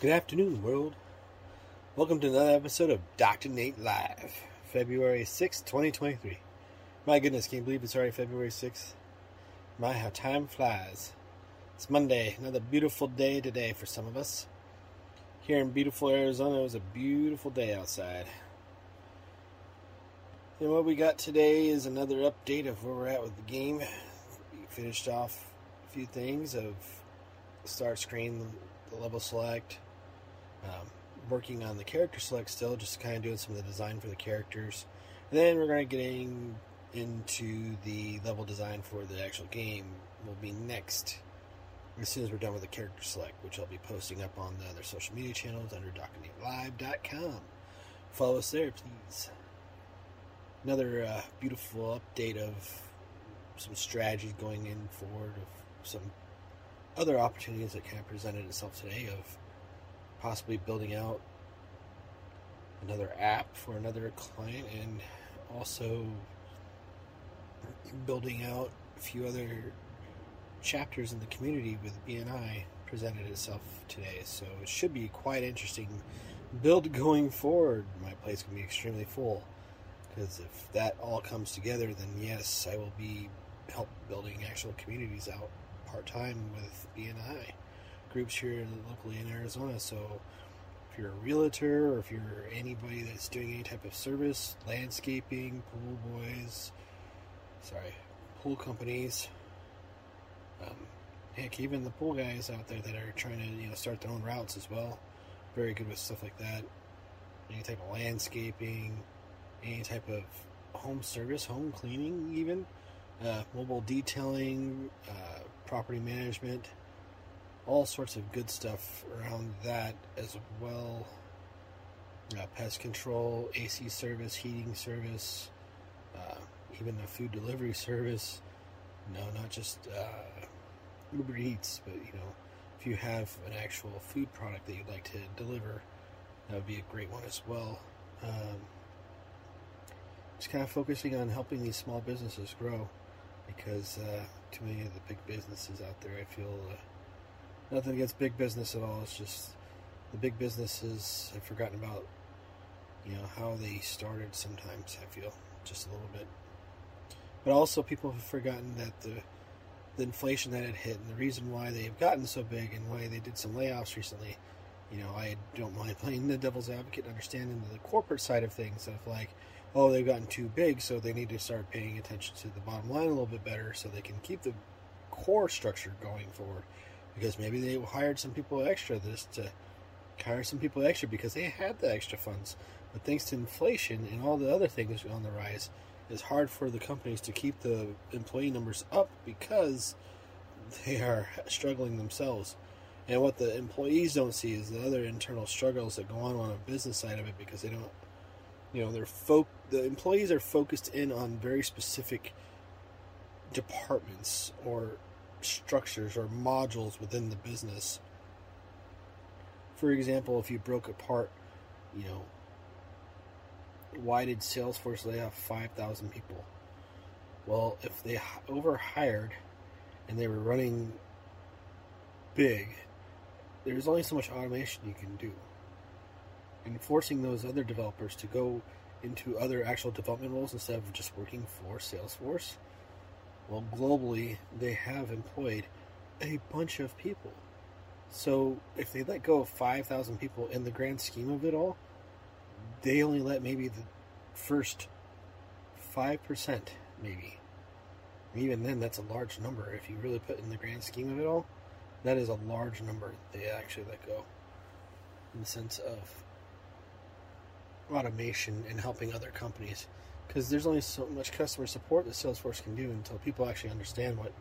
Good afternoon, world. Welcome to another episode of Dr. Nate Live, February 6th, 2023. My goodness, can you believe it's already February 6th? My, how time flies. It's Monday, another beautiful day today for some of us. Here in beautiful Arizona, it was a beautiful day outside. And what we got today is another update of where we're at with the game. We finished off a few things of start screen, the level select, um, working on the character select still, just kind of doing some of the design for the characters. And then we're going to getting into the level design for the actual game will be next as soon as we're done with the character select, which I'll be posting up on the other social media channels under drnatelive.com. Follow us there, please. Another uh, beautiful update of some strategies going in forward of some other opportunities that kind of presented itself today of possibly building out another app for another client and also building out a few other chapters in the community with BNI presented itself today. So it should be quite interesting build going forward. My place can be extremely full because if that all comes together, then yes, I will be help building actual communities out part time with BNI groups here locally in Arizona. So if you're a realtor or if you're anybody that's doing any type of service, landscaping, pool boys, sorry, pool companies, um, heck, even the pool guys out there that are trying to you know start their own routes as well, very good with stuff like that. Any type of landscaping, any type of home service, home cleaning, even uh, mobile detailing, uh, property management, all sorts of good stuff around that as well. Uh, pest control, AC service, heating service, uh, even a food delivery service. No, not just uh, Uber Eats, but you know, if you have an actual food product that you'd like to deliver, that would be a great one as well. Um, just kind of focusing on helping these small businesses grow because uh, too many of the big businesses out there, I feel uh, nothing against big business at all. It's just the big businesses have forgotten about you know how they started. Sometimes I feel just a little bit, but also people have forgotten that the the inflation that had hit and the reason why they've gotten so big and why they did some layoffs recently. You know, I don't mind playing the devil's advocate, and understanding the corporate side of things of like, oh, they've gotten too big, so they need to start paying attention to the bottom line a little bit better so they can keep the core structure going forward. Because maybe they hired some people extra just to hire some people extra because they had the extra funds. But thanks to inflation and all the other things on the rise, it's hard for the companies to keep the employee numbers up because they are struggling themselves. And what the employees don't see is the other internal struggles that go on on a business side of it because they don't, you know, they're folk. The employees are focused in on very specific departments or structures or modules within the business. For example, if you broke apart, you know, why did Salesforce lay off 5,000 people? Well, if they overhired and they were running big, there's only so much automation you can do. And forcing those other developers to go into other actual development roles instead of just working for Salesforce, well, globally, they have employed a bunch of people. So if they let go of 5,000 people in the grand scheme of it all, they only let maybe the first 5%, maybe. Even then, that's a large number. If you really put in the grand scheme of it all, that is a large number they actually let go. In the sense of automation and helping other companies. Because there's only so much customer support that Salesforce can do until people actually understand what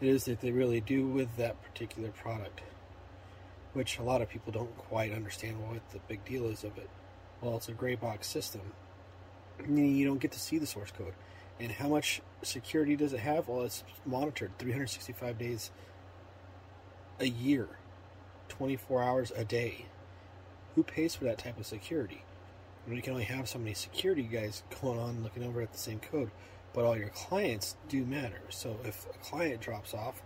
it is that they really do with that particular product. Which a lot of people don't quite understand what the big deal is of it well, it's a gray box system. Meaning you don't get to see the source code. And how much security does it have? Well, it's monitored 365 days a year, 24 hours a day. Who pays for that type of security? You can only have so many security guys going on looking over at the same code, but all your clients do matter. So if a client drops off,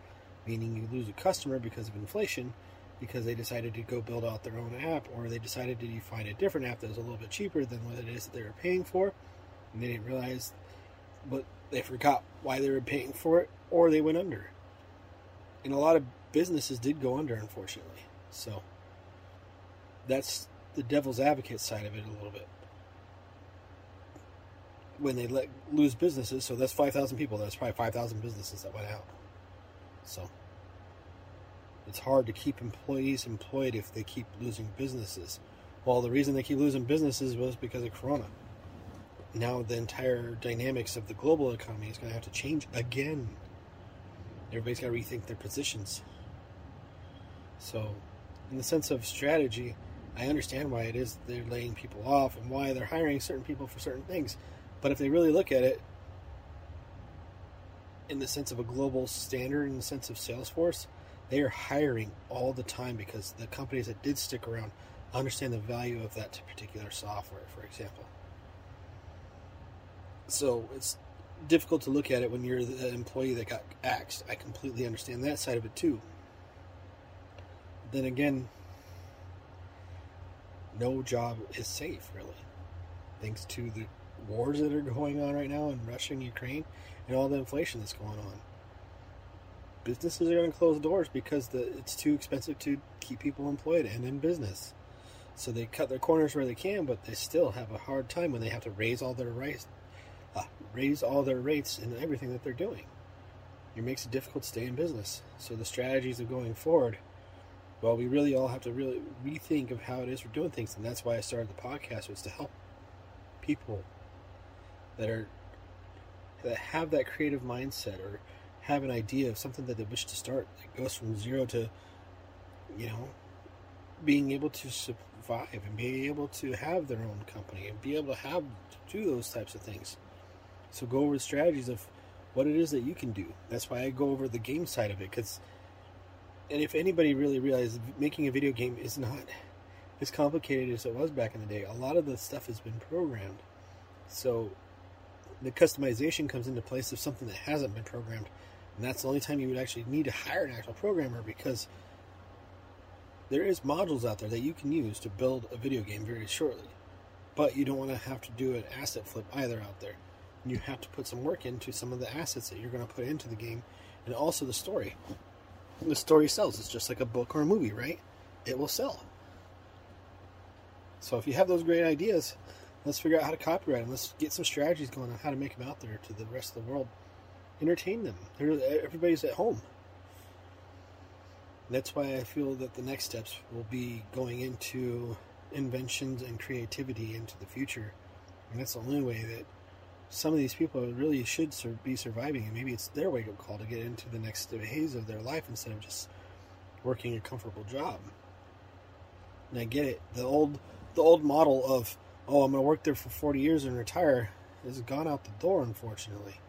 meaning you lose a customer because of inflation, because they decided to go build out their own app, or they decided to find a different app that was a little bit cheaper than what it is that they were paying for, and they didn't realize, but they forgot why they were paying for it, or they went under. And a lot of businesses did go under, unfortunately. So that's the devil's advocate side of it a little bit. When they let lose businesses, so that's five thousand people. That's probably five thousand businesses that went out. So it's hard to keep employees employed if they keep losing businesses. Well, the reason they keep losing businesses was because of Corona. Now the entire dynamics of the global economy is going to have to change again. Everybody's got to rethink their positions. So, in the sense of strategy, I understand why it is they're laying people off and why they're hiring certain people for certain things. But if they really look at it in the sense of a global standard, in the sense of Salesforce, they are hiring all the time because the companies that did stick around understand the value of that particular software, for example. So it's difficult to look at it when you're the employee that got axed. I completely understand that side of it too. Then again, no job is safe, really. Thanks to the wars that are going on right now in Russia and Ukraine and all the inflation that's going on. Businesses are going to close doors because the, it's too expensive to keep people employed and in business. So they cut their corners where they can, but they still have a hard time when they have to raise all their rates, uh, raise all their rates in everything that they're doing. It makes it difficult to stay in business. So the strategies of going forward well, we really all have to really rethink of how it is we're doing things, and that's why I started the podcast was to help people that are that have that creative mindset or have an idea of something that they wish to start that goes from zero to you know being able to survive and being able to have their own company and be able to have to do those types of things. So go over the strategies of what it is that you can do. That's why I go over the game side of it because and if anybody really realizes making a video game is not as complicated as it was back in the day, a lot of the stuff has been programmed. So the customization comes into place of something that hasn't been programmed. And that's the only time you would actually need to hire an actual programmer because there is modules out there that you can use to build a video game very shortly. But you don't want to have to do an asset flip either out there. You have to put some work into some of the assets that you're going to put into the game and also the story the story sells. It's just like a book or a movie, right? It will sell. So if you have those great ideas, let's figure out how to copyright them. Let's get some strategies going on how to make them out there to the rest of the world. Entertain them. everybody's at home. That's why I feel that the next steps will be going into inventions and creativity into the future. And that's the only way that some of these people really should be surviving, and maybe it's their wake up call to get into the next phase of their life instead of just working a comfortable job. And I get it. The old the old model of oh I'm going to work there for 40 years and retire has gone out the door, unfortunately,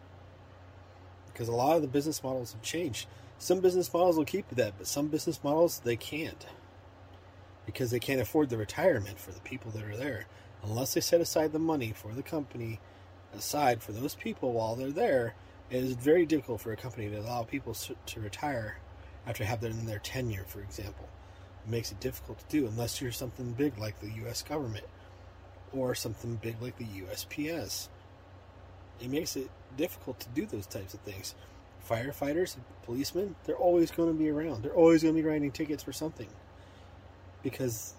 because a lot of the business models have changed. Some business models will keep that, but some business models they can't because they can't afford the retirement for the people that are there unless they set aside the money for the company aside for those people while they're there, it is very difficult for a company to allow people to retire after having their tenure, for example. It makes it difficult to do unless you're something big like the U.S. government or something big like the USPS. It makes it difficult to do those types of things. Firefighters, policemen, they're always going to be around. They're always going to be writing tickets for something because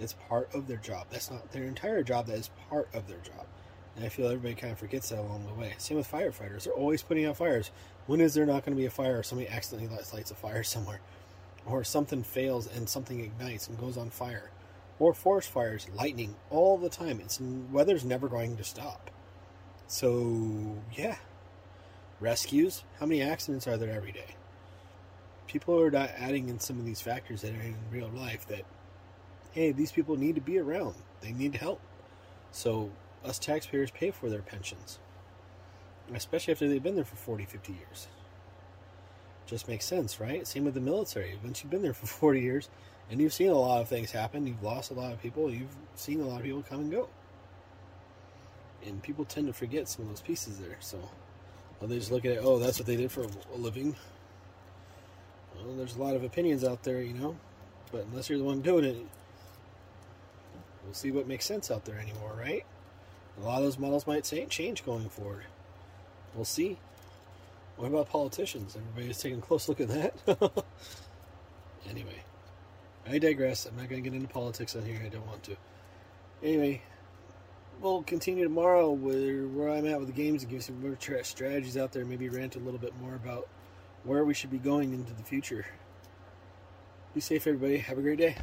it's part of their job. That's not their entire job, that is part of their job. And I feel everybody kind of forgets that along the way. Same with firefighters. They're always putting out fires. When is there not going to be a fire or somebody accidentally lights a fire somewhere? Or something fails and something ignites and goes on fire. Or forest fires, lightning, all the time. It's weather's never going to stop. So, yeah. Rescues. How many accidents are there every day? People are not adding in some of these factors that are in real life that, hey, these people need to be around. They need help. So us taxpayers pay for their pensions, especially after they've been there for 40, 50 years. Just makes sense, right? Same with the military. Once you've been there for 40 years and you've seen a lot of things happen, you've lost a lot of people, you've seen a lot of people come and go. And people tend to forget some of those pieces there. So well, they just look at it, oh, that's what they did for a living. Well, there's a lot of opinions out there, you know, but unless you're the one doing it, we'll see what makes sense out there anymore, right? A lot of those models might change going forward. We'll see. What about politicians? Everybody's taking a close look at that. anyway, I digress. I'm not going to get into politics on here. I don't want to. Anyway, we'll continue tomorrow with where I'm at with the games and give some more strategies out there. Maybe rant a little bit more about where we should be going into the future. Be safe, everybody. Have a great day.